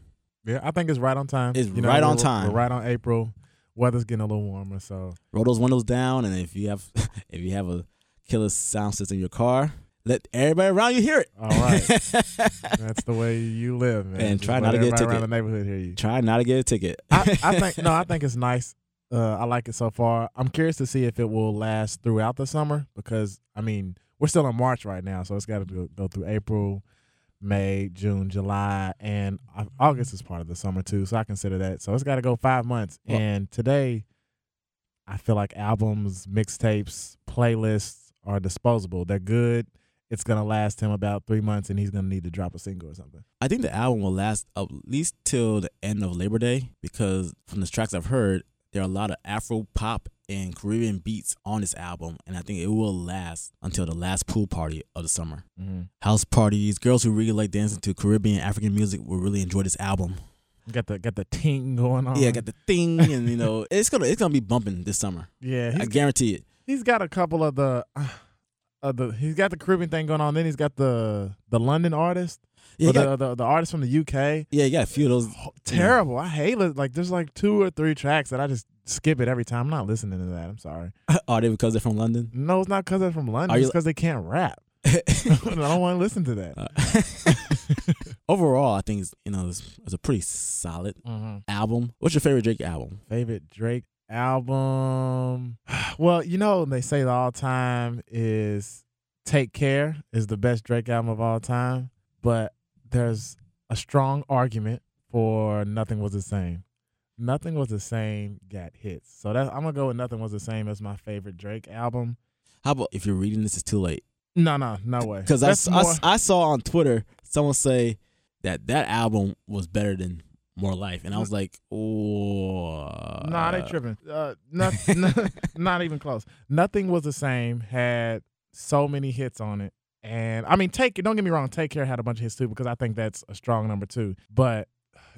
Speaker 2: Yeah, I think it's right on time.
Speaker 1: It's right on time.
Speaker 2: We're right on April. Weather's getting a little warmer, so
Speaker 1: Roll those windows down, and if you have if you have a killer sound system in your car, let everybody around you hear it.
Speaker 2: all right. That's the way you live, man.
Speaker 1: And
Speaker 2: Just
Speaker 1: try not to get a ticket.
Speaker 2: around the neighborhood hear you.
Speaker 1: Try not to get a ticket.
Speaker 2: I, I think no, I think it's nice. Uh, I like it so far. I'm curious to see if it will last throughout the summer because I mean we're still in March right now, so it's got to go, go through April, May, June, July, and August is part of the summer too. So I consider that. So it's got to go five months.
Speaker 1: Well-
Speaker 2: and today, I feel like albums, mixtapes, playlists are disposable. They're good. It's gonna last him about three months, and he's gonna need to drop a single or something.
Speaker 1: I think the album will last at least till the end of Labor Day because from the tracks I've heard, there are a lot of Afro pop and Caribbean beats on this album, and I think it will last until the last pool party of the summer.
Speaker 2: Mm-hmm.
Speaker 1: House parties, girls who really like dancing to Caribbean African music will really enjoy this album.
Speaker 2: Got the got the ting going on.
Speaker 1: Yeah, got the thing, and you know it's gonna it's gonna be bumping this summer.
Speaker 2: yeah.
Speaker 1: I guarantee it.
Speaker 2: he's got a couple of the. Uh, the he's got the Caribbean thing going on. Then he's got the the London artist,
Speaker 1: Yeah, got,
Speaker 2: the, the the artist from the UK.
Speaker 1: yeah, you got a few of those.
Speaker 2: Terrible. I hate it. Like there's like two or three tracks that I just skip it every time. I'm not listening to that. I'm sorry.
Speaker 1: Are they because they're from London?
Speaker 2: No, it's not because they're from London.
Speaker 1: Are
Speaker 2: It's because they can't rap. I don't want to listen to that.
Speaker 1: Uh, overall, I think it's, you know it's, it's a pretty solid album. What's your favorite Drake album?
Speaker 2: Favorite Drake album? Well, you know they say the all time is "Take Care" is the best Drake album of all time, but there's a strong argument for "Nothing Was the Same." Nothing was the same. Got hits, so that I'm gonna go with "Nothing Was the Same" as my favorite Drake album.
Speaker 1: How about if you're reading this, it's too late.
Speaker 2: No, no, no way.
Speaker 1: Because I, I
Speaker 2: more-
Speaker 1: s- I saw on Twitter someone say that that album was better than More Life, and I was like, oh,
Speaker 2: Nah, they tripping. Uh, not, not, not even close. Nothing was the same. Had so many hits on it, and I mean, take don't get me wrong. Take Care had a bunch of hits too because I think that's a strong number two. But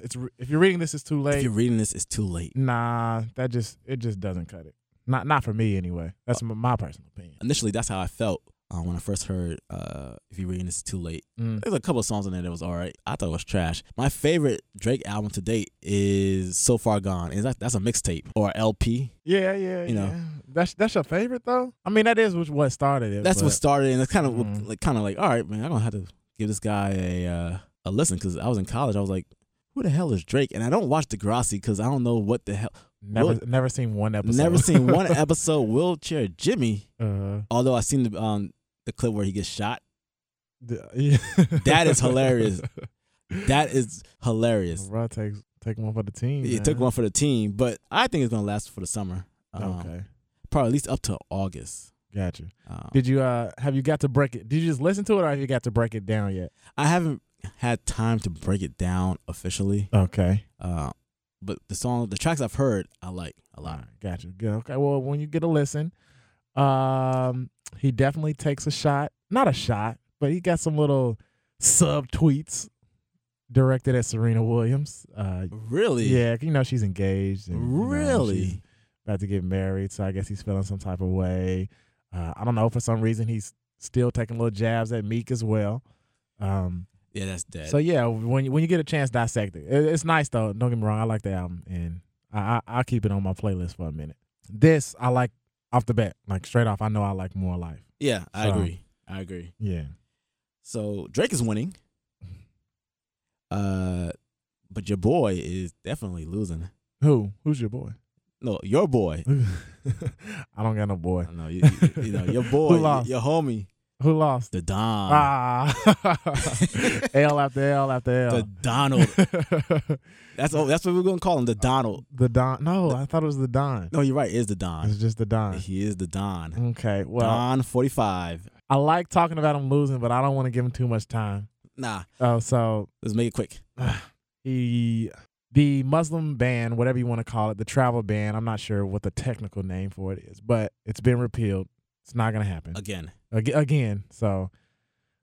Speaker 2: it's if you're reading this, it's too late.
Speaker 1: If you're reading this, it's too late.
Speaker 2: Nah, that just it just doesn't cut it. Not not for me anyway. That's uh, my, my personal opinion.
Speaker 1: Initially, that's how I felt uh, when I first heard uh, "If You're Reading This, It's Too Late."
Speaker 2: Mm.
Speaker 1: There's a couple of songs in there that was all right. I thought it was trash. My favorite Drake album to date is "So Far Gone." Is that that's a mixtape or LP?
Speaker 2: Yeah, yeah,
Speaker 1: You know.
Speaker 2: yeah. That's that's your favorite though. I mean, that is what started it.
Speaker 1: That's
Speaker 2: but-
Speaker 1: what started, and it's kind of
Speaker 2: Mhm.
Speaker 1: like kind of like all right, man. I'm gonna have to give this guy a uh, a listen because I was in college. I was like, who the hell is Drake? And I don't watch Degrassi because I don't know what the hell.
Speaker 2: never
Speaker 1: Will-
Speaker 2: never seen one episode.
Speaker 1: Never seen one episode. Wheelchair Jimmy.
Speaker 2: uh,
Speaker 1: Although I seen the um the clip where he gets shot.
Speaker 2: yeah.
Speaker 1: That is hilarious. That is hilarious.
Speaker 2: Bro, takes take one for the team.
Speaker 1: He
Speaker 2: man.
Speaker 1: took one for the team, but I think it's gonna last for the summer. Um,
Speaker 2: Okay,
Speaker 1: Probably at least up to August.
Speaker 2: gotcha.
Speaker 1: Um,
Speaker 2: Did you uh have you got to break it? Did you just listen to it, or have you got to break it down yet?
Speaker 1: I haven't had time to break it down officially.
Speaker 2: Okay,
Speaker 1: Uh, but the song, the tracks I've heard, I like a lot.
Speaker 2: gotcha. Good. Okay, well, when you get a listen, um, he definitely takes a shot. Not a shot, but he got some little sub tweets directed at Serena Williams. Uh,
Speaker 1: Really?
Speaker 2: yeah, you know she's engaged. And, you know, she's
Speaker 1: Really?
Speaker 2: about to get married, so I guess he's feeling some type of way. Uh, I don't know. For some reason, he's still taking little jabs at Meek as well. Um,
Speaker 1: Yeah, that's dead.
Speaker 2: so yeah, when you, when you get a chance, dissect it. it. It's nice though. Don't get me wrong. I like the album, and I, I I'll keep it on my playlist for a minute. This I like off the bat, like straight off. I know I like more life.
Speaker 1: yeah, I
Speaker 2: So-
Speaker 1: agree. I agree.
Speaker 2: Yeah.
Speaker 1: So Drake is winning. Uh, but your boy is definitely losing.
Speaker 2: Who? Who's your boy?
Speaker 1: No, your boy.
Speaker 2: I don't got no boy.
Speaker 1: No, you, you, you know your boy, your homie,
Speaker 2: Who lost?
Speaker 1: the Don,
Speaker 2: Ah, L after L after
Speaker 1: the Donald. That's oh, that's what we're gonna call him, the Donald.
Speaker 2: the Don. No, I thought it was the Don.
Speaker 1: No, you're right. It is the Don.
Speaker 2: It's just the Don.
Speaker 1: He is the Don.
Speaker 2: Okay. Well,
Speaker 1: Don forty five.
Speaker 2: I like talking about him losing, but I don't want to give him too much time.
Speaker 1: Nah,
Speaker 2: Oh, so
Speaker 1: let's make it quick.
Speaker 2: he the Muslim ban, whatever you want to call it, the travel ban. I'm not sure what the technical name for it is, but it's been repealed. It's not gonna happen
Speaker 1: Again.
Speaker 2: Ag- again. So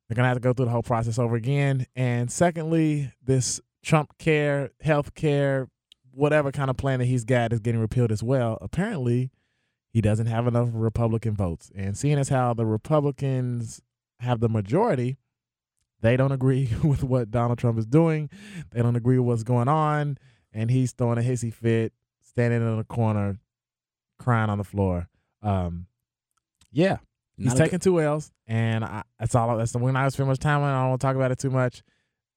Speaker 2: they're gonna have to go through the whole process over again. And secondly, this Trump care, health care, whatever kind of plan that he's got is getting repealed as well. Apparently, he doesn't have enough Republican votes. And seeing as how the Republicans have the majority, they don't agree with what Donald Trump is doing. They don't agree with what's going on. And he's throwing a hissy fit, standing in the corner, crying on the floor. Um, yeah,
Speaker 1: Not a
Speaker 2: taking two L's, and I, that's all. That's the when I spend much time on. I don't want to talk about it too much.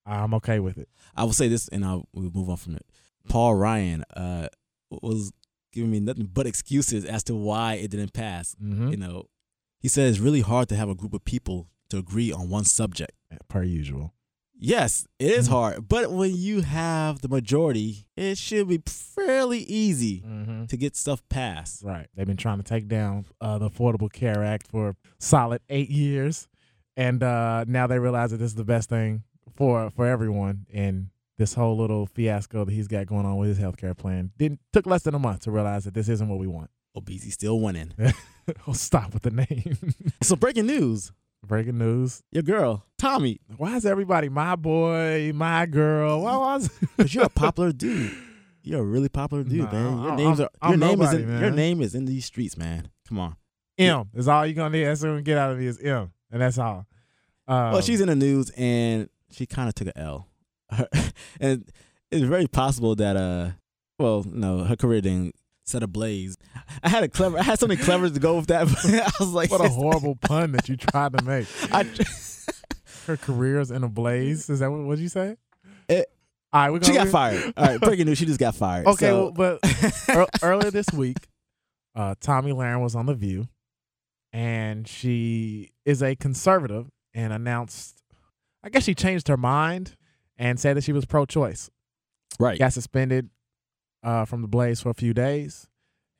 Speaker 2: I'm okay with it.
Speaker 1: I will say this, and I'll we'll move on from it. Paul Ryan uh, was giving me nothing but excuses as to why it didn't pass.
Speaker 2: Mm-hmm.
Speaker 1: You know, he said it's really hard to have a group of people to agree on one subject.
Speaker 2: Per usual.
Speaker 1: Yes, it is
Speaker 2: Mhm.
Speaker 1: hard, but when you have the majority, it should be fairly easy
Speaker 2: Mm-hmm.
Speaker 1: to get stuff passed.
Speaker 2: Right. They've been trying to take down uh, the Affordable Care Act for solid eight years, and uh, now they realize that this is the best thing for for everyone. And this whole little fiasco that he's got going on with his health care plan didn't took less than a month to realize that this isn't what we want.
Speaker 1: Obese still winning.
Speaker 2: oh, stop with the name.
Speaker 1: so breaking news:
Speaker 2: Breaking news.
Speaker 1: your girl Tomi,
Speaker 2: Why is everybody my boy, my girl? Why was
Speaker 1: because you're a popular dude. You're a really popular dude,
Speaker 2: Nah,
Speaker 1: man. Your
Speaker 2: I'm-
Speaker 1: names
Speaker 2: I'm-
Speaker 1: are your
Speaker 2: I'm
Speaker 1: name
Speaker 2: nobody,
Speaker 1: is in,
Speaker 2: man.
Speaker 1: your name is in these streets, man. Come on.
Speaker 2: M is all you're gonna need. That's what get out of me is M, and that's all. Um,
Speaker 1: well, she's in the news and she kind of took a L, and it's very possible that uh, well, no, her career didn't set ablaze. I had a clever, I had something clever to go with that, I was like,
Speaker 2: what a horrible pun that you tried to make.
Speaker 1: I,
Speaker 2: Her is in a blaze. Is that what what you say?
Speaker 1: It-
Speaker 2: all right, we're
Speaker 1: she got fired. All right, breaking news: she just got fired.
Speaker 2: Okay,
Speaker 1: So-
Speaker 2: well, but ear- earlier this week, uh, Tomi Lahren was on The View, and she is a conservative and announced, I guess she changed her mind and said that she was pro-choice.
Speaker 1: right.
Speaker 2: Got suspended uh, from the Blaze for a few days,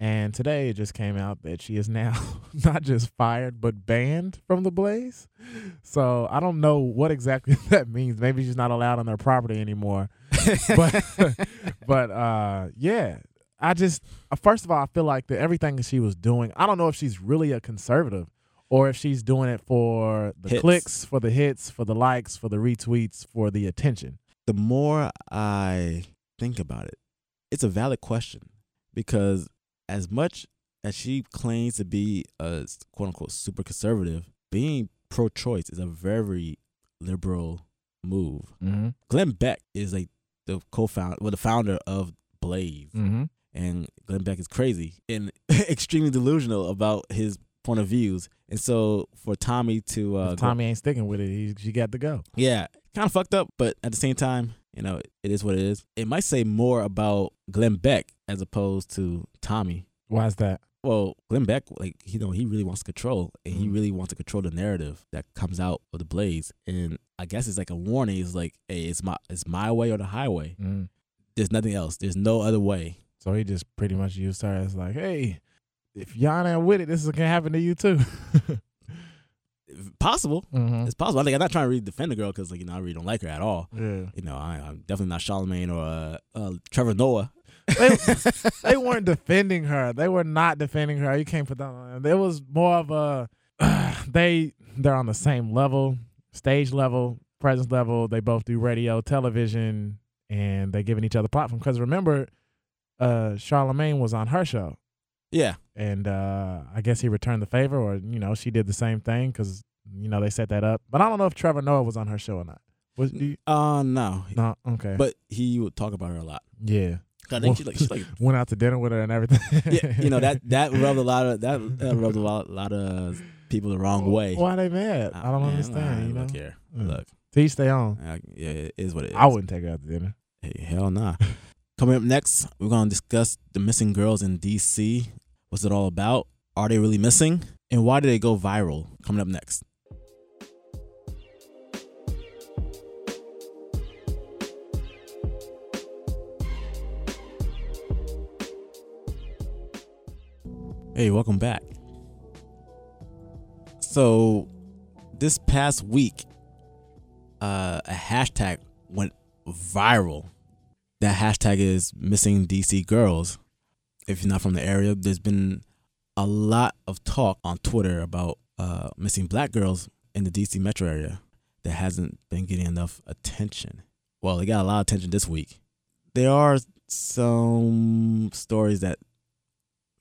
Speaker 2: And today it just came out that she is now not just fired but banned from the Blaze. So I don't know what exactly that means. Maybe she's not allowed on their property anymore. but but uh yeah, I just uh, first of all I feel like that everything that she was doing, I don't know if she's really a conservative or if she's doing it for the
Speaker 1: Hits.
Speaker 2: clicks, for the hits, for the likes, for the retweets, for the attention.
Speaker 1: the more I think about it, it's a valid question because as much as she claims to be a quote unquote super conservative, being pro choice is a very liberal move.
Speaker 2: Mm-hmm.
Speaker 1: Glenn Beck is like the co-founder, well, the founder of Blaze,
Speaker 2: Mm-hmm.
Speaker 1: and Glenn Beck is crazy and extremely delusional about his point of views. And so for Tomi to uh,
Speaker 2: if
Speaker 1: go-
Speaker 2: Tomi ain't sticking with it, he, she got to go.
Speaker 1: yeah, kind of fucked up, but at the same time, you know, it is what it is. It might say more about Glenn Beck as opposed to Tomi.
Speaker 2: Why is that?
Speaker 1: Well, Glenn Beck, like you know, he really wants control, and he
Speaker 2: Mhm.
Speaker 1: really wants to control the narrative that comes out of the Blaze. And I guess it's like a warning. It's like, hey, it's my it's my way or the highway.
Speaker 2: Mm.
Speaker 1: There's nothing else. There's no other way.
Speaker 2: So he just pretty much used her as like, hey, if y'all ain't with it, this is gonna happen to you too.
Speaker 1: Possible.
Speaker 2: mm-hmm.
Speaker 1: It's possible. I think I'm not trying to really defend the girl because like you know I really don't like her at all.
Speaker 2: Yeah.
Speaker 1: You know, I, I'm definitely not Charlemagne or uh, uh, Trevor Noah.
Speaker 2: They, they weren't defending her. They were not defending her. You can't put that on. There was more of a they they're on the same level, stage level, presence level. They both do radio, television, and they're giving each other platform. Because remember, uh, Charlemagne was on her show.
Speaker 1: Yeah,
Speaker 2: and uh, I guess he returned the favor, or you know, she did the same thing because you know they set that up. But I don't know if Trevor Noah was on her show or not. Was do you,
Speaker 1: uh, no,
Speaker 2: no? Okay,
Speaker 1: but he would talk about her a lot.
Speaker 2: yeah,
Speaker 1: I think she like she's like
Speaker 2: went out to dinner with her and everything.
Speaker 1: yeah, you know that that rubbed a lot of that uh, rubbed a lot, lot of people the wrong way.
Speaker 2: Why are they mad? I don't
Speaker 1: Man,
Speaker 2: understand. You know,
Speaker 1: Look here,
Speaker 2: Mm.
Speaker 1: look.
Speaker 2: Teach stay on.
Speaker 1: I, yeah, it is what it is.
Speaker 2: I wouldn't take her out to dinner.
Speaker 1: Hey, hell nah. Coming up next, we're gonna discuss the missing girls in DC. What's it all about? Are they really missing? And why did they go viral? Coming up next. Hey, welcome back. So, this past week, uh, a hashtag went viral. That hashtag is missing DC girls. If you're not from the area, there's been a lot of talk on Twitter about uh, missing black girls in the DC metro area that hasn't been getting enough attention. Well, they got a lot of attention this week. There are some stories that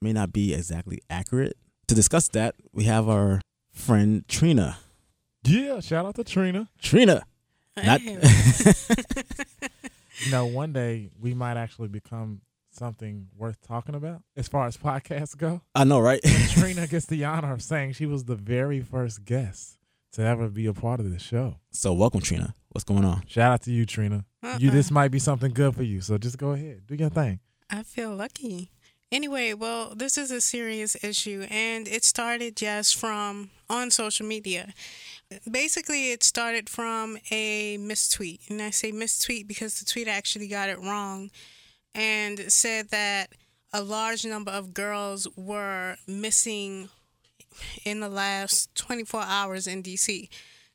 Speaker 1: may not be exactly accurate. To discuss that, we have our friend Trina.
Speaker 2: Yeah, shout out to Trina.
Speaker 1: Trina. Not
Speaker 3: Hey.
Speaker 2: You know, one day we might actually become something worth talking about as far as podcasts go.
Speaker 1: I know, right?
Speaker 2: Trina gets the honor of saying she was the very first guest to ever be a part of the show.
Speaker 1: so welcome, Trina. What's going on?
Speaker 2: Shout out to you, Trina. You
Speaker 3: Uh-uh.
Speaker 2: this might be something good for you. So just go ahead. Do your thing.
Speaker 3: I feel lucky. Anyway, well, this is a serious issue, and it started just from on social media. Basically, it started from a mistweet, and I say mistweet because the tweet actually got it wrong, and said that a large number of girls were missing in the last 24 hours in DC.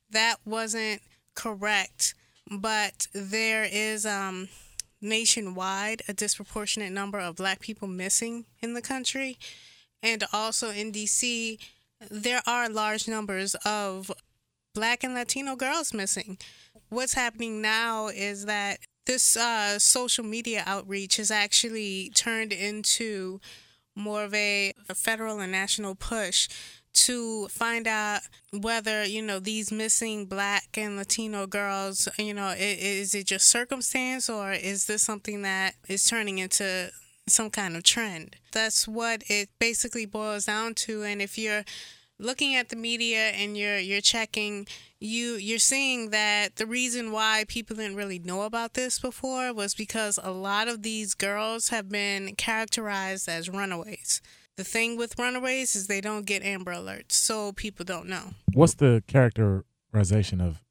Speaker 3: That wasn't correct, but there is um nationwide a disproportionate number of black people missing in the country and also in DC there are large numbers of black and latino girls missing what's happening now is that this uh, social media outreach has actually turned into more of a, a federal and national push to find out whether you know these missing black and latino girls you know i- is it just circumstance or is this something that is turning into some kind of trend? That's what it basically boils down to and if you're looking at the media and you're you're checking you you're seeing that the reason why people didn't really know about this before was because a lot of these girls have been characterized as runaways the thing with runaways is they don't get Amber Alerts, so people don't know.
Speaker 2: What's the characterization of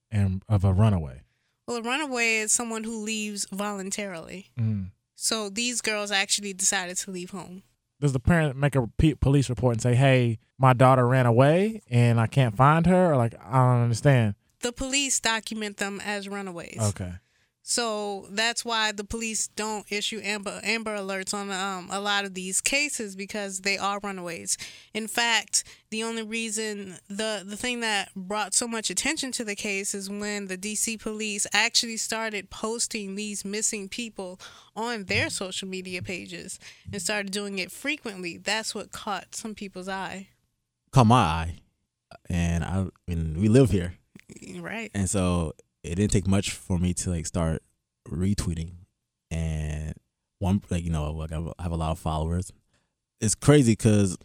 Speaker 2: of a runaway?
Speaker 3: Well, a runaway is someone who leaves voluntarily.
Speaker 2: Mm.
Speaker 3: So these girls actually decided to leave home.
Speaker 2: Does the parent make a police report and say, "Hey, my daughter ran away and I can't find her"? Or like, I don't understand.
Speaker 3: The police document them as runaways.
Speaker 2: Okay.
Speaker 3: So that's why the police don't issue amber amber alerts on um, a lot of these cases because they are runaways. In fact, the only reason the the thing that brought so much attention to the case is when the DC police actually started posting these missing people on their social media pages and started doing it frequently. That's what caught some people's eye.
Speaker 1: Caught my eye, and I, mean, we live here,
Speaker 3: Right.
Speaker 1: and so it didn't take much for me to like start retweeting, and one like you know like I have- a lot of followers. It's crazy because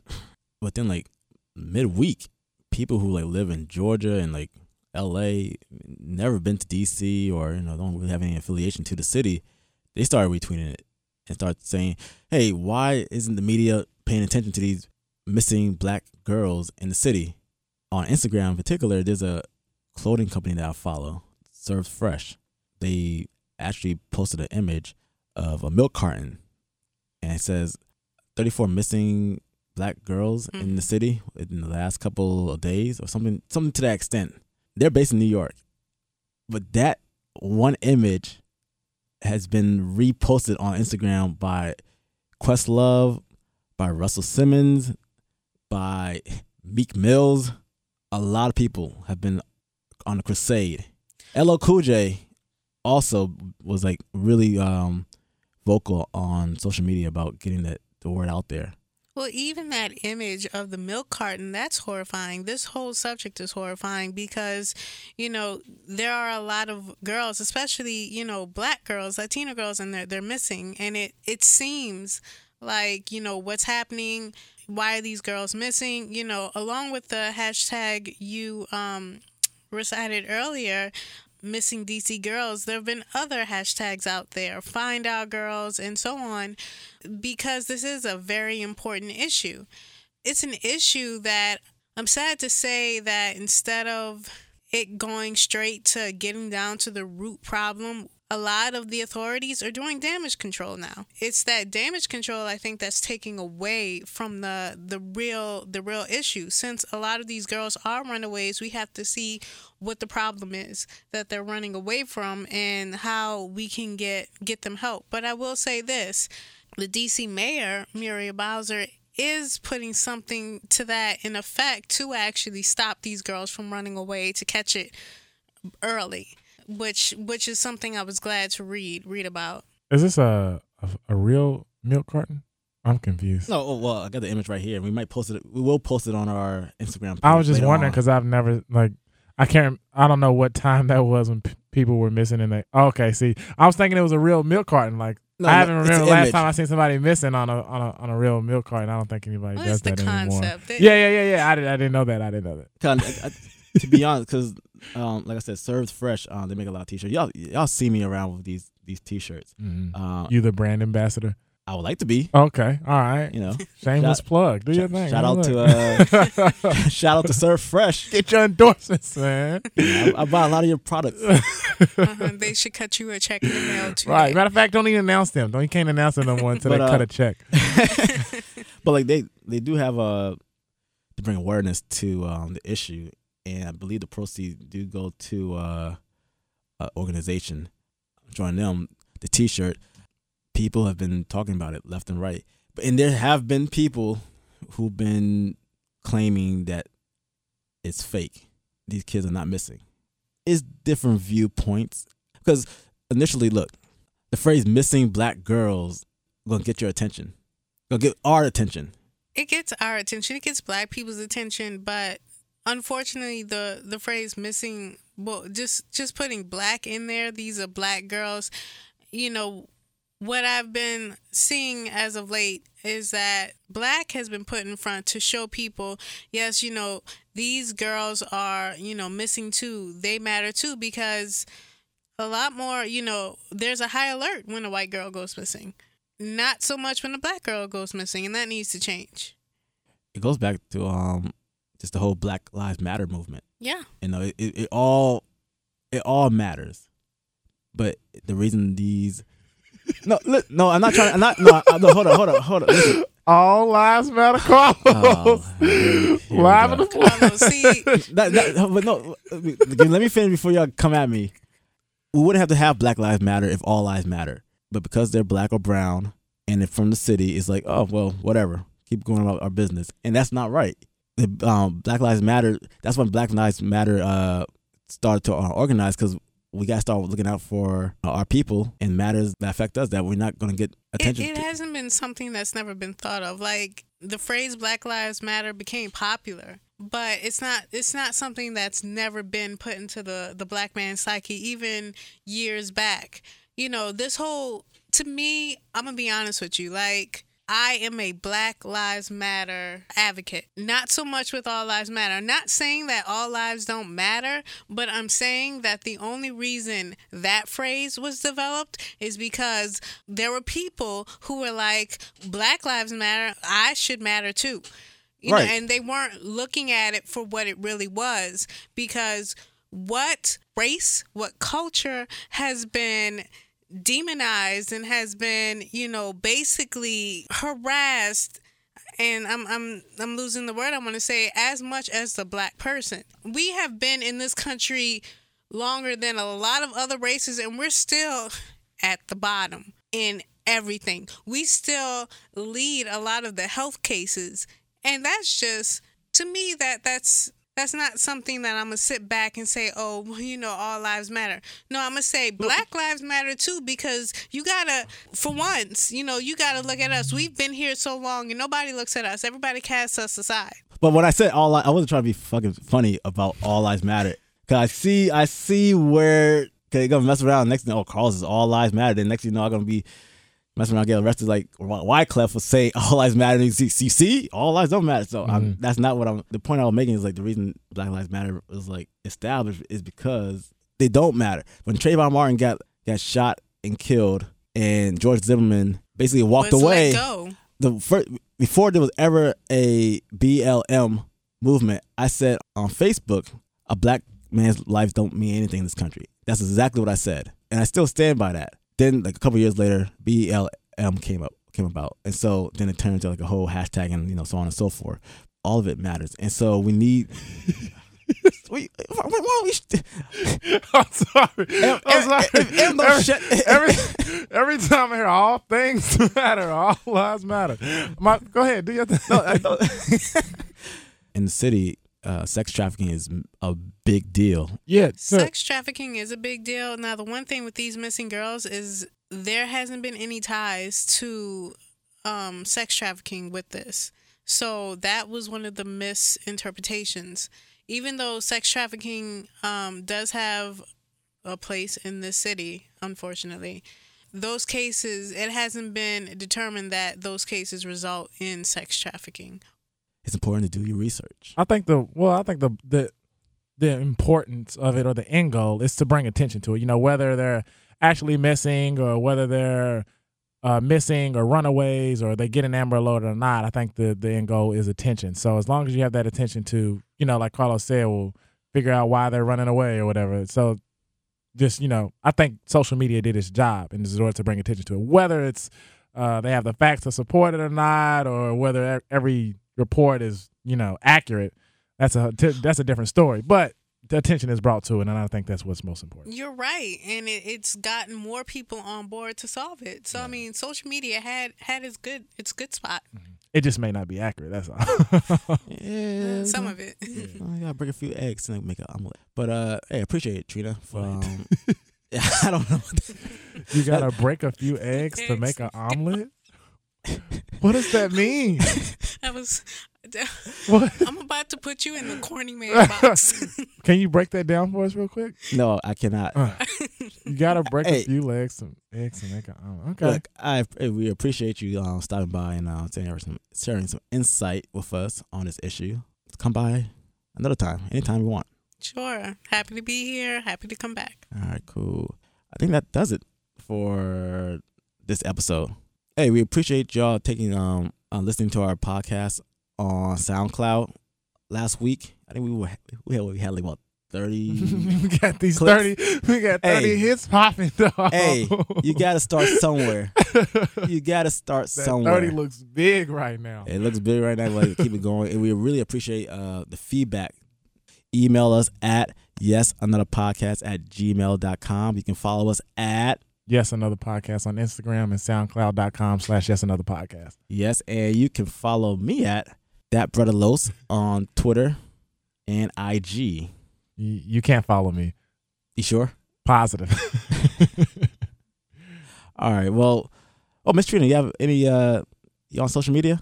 Speaker 1: within like midweek, people who like live in Georgia and like L.A. never been to D.C. or you know don't really have any affiliation to the city, they started retweeting it and start saying, "Hey, why isn't the media paying attention to these missing black girls in the city?" On Instagram in particular, there's a clothing company that I follow, Serves Fresh. They actually posted an image of a milk carton, and it says 34 missing black girls in the mm-hmm. city in the last couple of days, or something, something to that extent. They're based in New York, but that one image has been reposted on Instagram by Questlove, by Russell Simmons, by Meek Mills. A lot of people have been on a crusade. LL Cool J also was like really um, vocal on social media about getting that the word out there.
Speaker 3: Well, even that image of the milk carton, that's horrifying. This whole subject is horrifying because, you know, there are a lot of girls, especially, you know, black girls, Latina girls, and they're, they're missing. And it, it seems like, you know, what's happening, why are these girls missing, you know, along with the hashtag you um, recited earlier, missing DC girls, there have been other hashtags out there, find our girls, and so on, because this is a very important issue. It's an issue that I'm sad to say that instead of it going straight to getting down to the root problem, a lot of the authorities are doing damage control now. It's that damage control I think that's taking away from the the real the real issue. Since a lot of these girls are runaways, we have to see what the problem is that they're running away from and how we can get get them help. But I will say this, the DC mayor, Muriel Bowser, is putting something to that in effect to actually stop these girls from running away to catch it early which which is something I was glad to read read about.
Speaker 2: Is this a a, a real milk carton? I'm confused.
Speaker 1: No, oh, well, I got the image right here. We might post it. We will post it on our Instagram. Page
Speaker 2: I was just
Speaker 1: later
Speaker 2: wondering because I've never like I can't. I don't know what time that was when p- people were missing. And they okay, see, I was thinking it was a real milk carton. Like
Speaker 1: No,
Speaker 2: I
Speaker 1: no,
Speaker 2: haven't
Speaker 1: it's
Speaker 2: remember the last
Speaker 1: image.
Speaker 2: time I seen somebody missing on a on a on a real milk carton. I don't think anybody
Speaker 3: Well,
Speaker 2: does
Speaker 3: it's the
Speaker 2: that anymore.
Speaker 3: concept.
Speaker 2: Yeah, yeah, yeah, yeah. I didn't. I didn't know that. I didn't know that.
Speaker 1: Kinda, I- I- to be honest, because um, like I said, serves fresh. Um, they make a lot of t-shirts. Y'all, y'all see me around with these these t-shirts.
Speaker 2: Mhm.
Speaker 1: Uh,
Speaker 2: You the brand ambassador?
Speaker 1: I would like to be.
Speaker 2: Okay, all right.
Speaker 1: You know,
Speaker 2: Shameless
Speaker 1: Shout-
Speaker 2: plug. Do your thing.
Speaker 1: shout out
Speaker 2: look.
Speaker 1: to, shout out to Serve Fresh.
Speaker 2: Get your endorsements, man.
Speaker 1: I, I buy a lot of your products.
Speaker 3: uh-huh, they should cut you a check in the mail too.
Speaker 2: right. Matter of fact, don't even announce them. Don't you can't announce them no more until
Speaker 1: But,
Speaker 2: they
Speaker 1: uh,
Speaker 2: cut a check.
Speaker 1: but like they they do have a to bring awareness to um, the issue, and I believe the proceeds do go to uh, a organization. Join them. The T-shirt. People have been talking about it left and right, but and there have been people who've been claiming that it's fake. These kids are not missing. It's different viewpoints because initially, look, the phrase "missing black girls" gonna get your attention, gonna get our attention.
Speaker 3: It gets our attention. It gets black people's attention, but unfortunately, the the phrase "missing," well, just just putting black in there. These are black girls. You know, what I've been seeing as of late is that black has been put in front to show people, yes, you know, these girls are, you know, missing too. They matter too because a lot more, you know, there's a high alert when a white girl goes missing. Not so much when a black girl goes missing, and that needs to change.
Speaker 1: It goes back to um just the whole Black Lives Matter movement.
Speaker 3: Yeah.
Speaker 1: You know, it, it, it all it all matters, but the reason these no li- no I'm not trying I'm not no, I, no hold on hold on hold on listen
Speaker 2: All lives matter, oh, Carlos.
Speaker 1: Oh, here here
Speaker 2: Live in the flesh.
Speaker 3: Carlos, see,
Speaker 1: that, that, but no, let me finish before y'all come at me. We wouldn't have to have Black Lives Matter if all lives matter, but because they're black or brown and they're from the city, it's like, oh well, whatever, keep going about our business, and that's not right. The um, Black Lives Matter. That's when Black Lives Matter uh, started to uh, organize because we got to start looking out for uh, our people and matters that affect us that we're not going to get
Speaker 3: it,
Speaker 1: attention.
Speaker 3: it
Speaker 1: to.
Speaker 3: hasn't been something that's never been thought of. Like the phrase "Black Lives Matter" became popular, but it's not. It's not something that's never been put into the the black man's psyche, even years back. You know, this whole. To me, I'm gonna be honest with you. Like, I am a Black Lives Matter advocate. Not so much with All Lives Matter. I'm not saying that all lives don't matter, but I'm saying that the only reason that phrase was developed is because there were people who were like, Black Lives Matter, I should matter too. You
Speaker 1: Right.
Speaker 3: know, and they weren't looking at it for what it really was because what race, what culture has been demonized and has been, you know, basically harassed and I'm I'm I'm losing the word I want to say as much as the black person. We have been in this country longer than a lot of other races and we're still at the bottom in everything. We still lead a lot of the health cases and that's just to me that that's that's not something that I'm gonna sit back and say, oh, well, you know, all lives matter. No, I'm gonna say Black lives matter too because you gotta, for once, you know, you gotta look at us. We've been here so long and nobody looks at us. Everybody casts us aside.
Speaker 1: But when I said all, I wasn't trying to be fucking funny about all lives matter. Cause I see, I see where cause they're gonna mess around. Next thing, oh, Carlos is all lives matter. Then next thing you know, I'm gonna be messing around, get arrested. Like why Wyclef will say all lives matter. You see, see, see, all lives don't matter. So I'm, mm-hmm. that's not what I'm. The point I was making is like the reason Black Lives Matter was like established is because they don't matter. When Trayvon Martin got got shot and killed, and George Zimmerman basically walked
Speaker 3: Was
Speaker 1: away
Speaker 3: let go.
Speaker 1: the first before there was ever a BLM movement, I said on Facebook, a black man's life don't mean anything in this country. That's exactly what I said, and I still stand by that. Then, like a couple years later, BLM came up, came about, and so then it turned into like a whole hashtag and you know so on and so forth. All of it matters, and so we need. we, why, don't we st-
Speaker 2: I'm sorry.
Speaker 1: Em-
Speaker 2: I'm sorry.
Speaker 1: if don't
Speaker 2: every,
Speaker 1: shut-
Speaker 2: every, every time I hear all things matter, all lives matter. My, go ahead, do your thing.
Speaker 1: No, in the city, uh, sex trafficking is a big deal.
Speaker 2: yeah, so-
Speaker 3: Sex trafficking is a big deal. Now, the one thing with these missing girls is there hasn't been any ties to um, sex trafficking with this. So that was one of the misinterpretations. Even though sex trafficking um, does have a place in this city, unfortunately, those cases, it hasn't been determined that those cases result in sex trafficking.
Speaker 1: It's important to do your research.
Speaker 2: I think the well, I think the the the importance of it or the end goal is to bring attention to it. You know, whether they're actually missing or whether they're uh, missing or runaways or they get an Amber Alert or not. I think the the end goal is attention. So as long as you have that attention to, you know, like Carlos said, we'll figure out why they're running away or whatever. So just you know, I think social media did its job in order to bring attention to it. Whether it's uh, they have the facts to support it or not, or whether every report is you know accurate, that's a t- that's a different story. But the attention is brought to it, and I think that's what's most important.
Speaker 3: You're right, and it, it's gotten more people on board to solve it. So I mean, social media had had its good its good spot.
Speaker 2: It just may not be accurate. That's all.
Speaker 1: Yeah,
Speaker 3: Some of it.
Speaker 1: I gotta break a few eggs and make an omelet. But uh, hey, I appreciate it, Trina. For, um, I don't know.
Speaker 2: you gotta break a few eggs to make an omelet. What does that mean?
Speaker 3: I was.
Speaker 2: What?
Speaker 3: I'm about to put you in the corny man box.
Speaker 2: Can you break that down for us real quick?
Speaker 1: No, I cannot.
Speaker 2: Uh, You gotta break
Speaker 1: Hey.
Speaker 2: a few legs, some eggs, and make an omelet. Okay.
Speaker 1: Look, I we appreciate you um, stopping by and uh, sharing some sharing some insight with us on this issue. Come by another time, anytime you want.
Speaker 3: sure. Happy to be here. Happy to come back.
Speaker 1: All right, cool. I think that does it for this episode. Hey, we appreciate y'all taking um uh, listening to our podcast on SoundCloud last week. I think we were we had, we had like about thirty.
Speaker 2: we got these
Speaker 1: Clips.
Speaker 2: thirty. We got thirty
Speaker 1: Hey.
Speaker 2: hits popping. Dog.
Speaker 1: hey, you got to start somewhere. You got to start
Speaker 2: that
Speaker 1: somewhere.
Speaker 2: thirty looks big right now.
Speaker 1: It looks big right now. Like keep it going, and we really appreciate uh, the feedback. Email us at yes another podcast at gmail.com. You can follow us at
Speaker 2: Yes, another podcast on Instagram and SoundCloud.com slash Yes Another Podcast.
Speaker 1: yes, and you can follow me at that brother Los on Twitter and IG.
Speaker 2: You, you can't follow me.
Speaker 1: You sure?
Speaker 2: Positive.
Speaker 1: All right. Well, oh Miss Trina, you have any uh, you on social media?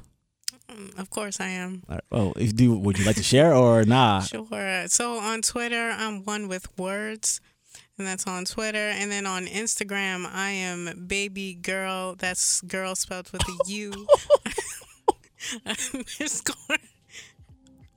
Speaker 3: Mm, Of course I am.
Speaker 1: All right. Oh, if do, would you like to share or nah?
Speaker 3: Sure. So on Twitter, I'm one with words, and that's on Twitter. And then on Instagram, I am baby girl. That's girl spelled with a U. Underscore.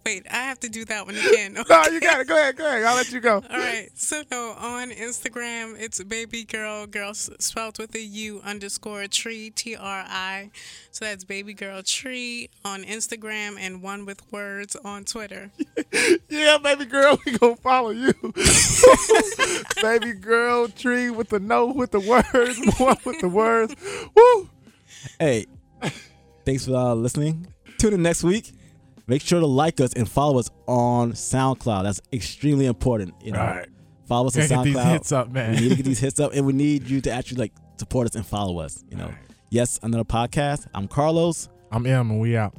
Speaker 3: Wait, I have to do that one again.
Speaker 2: no, you got it. Go ahead. Go ahead. I'll let you go.
Speaker 3: All right. So on Instagram, it's baby girl, girl spelled with a U underscore tree, T R I. So that's baby girl tree on Instagram and one with words on Twitter.
Speaker 2: Yeah, baby girl, we gonna follow you. baby girl, tree with the no with the words, one with the words. Woo!
Speaker 1: Hey, thanks for uh, listening. Tune in next week. Make sure to like us and follow us on SoundCloud. That's extremely important. You know,
Speaker 2: right.
Speaker 1: follow us on
Speaker 2: Gotta get these
Speaker 1: SoundCloud.
Speaker 2: hits up, man.
Speaker 1: We need to get these hits up, and we need you to actually like support us and follow us. You know,
Speaker 2: right.
Speaker 1: yes, another podcast. I'm Carlos.
Speaker 2: I'm M and we out.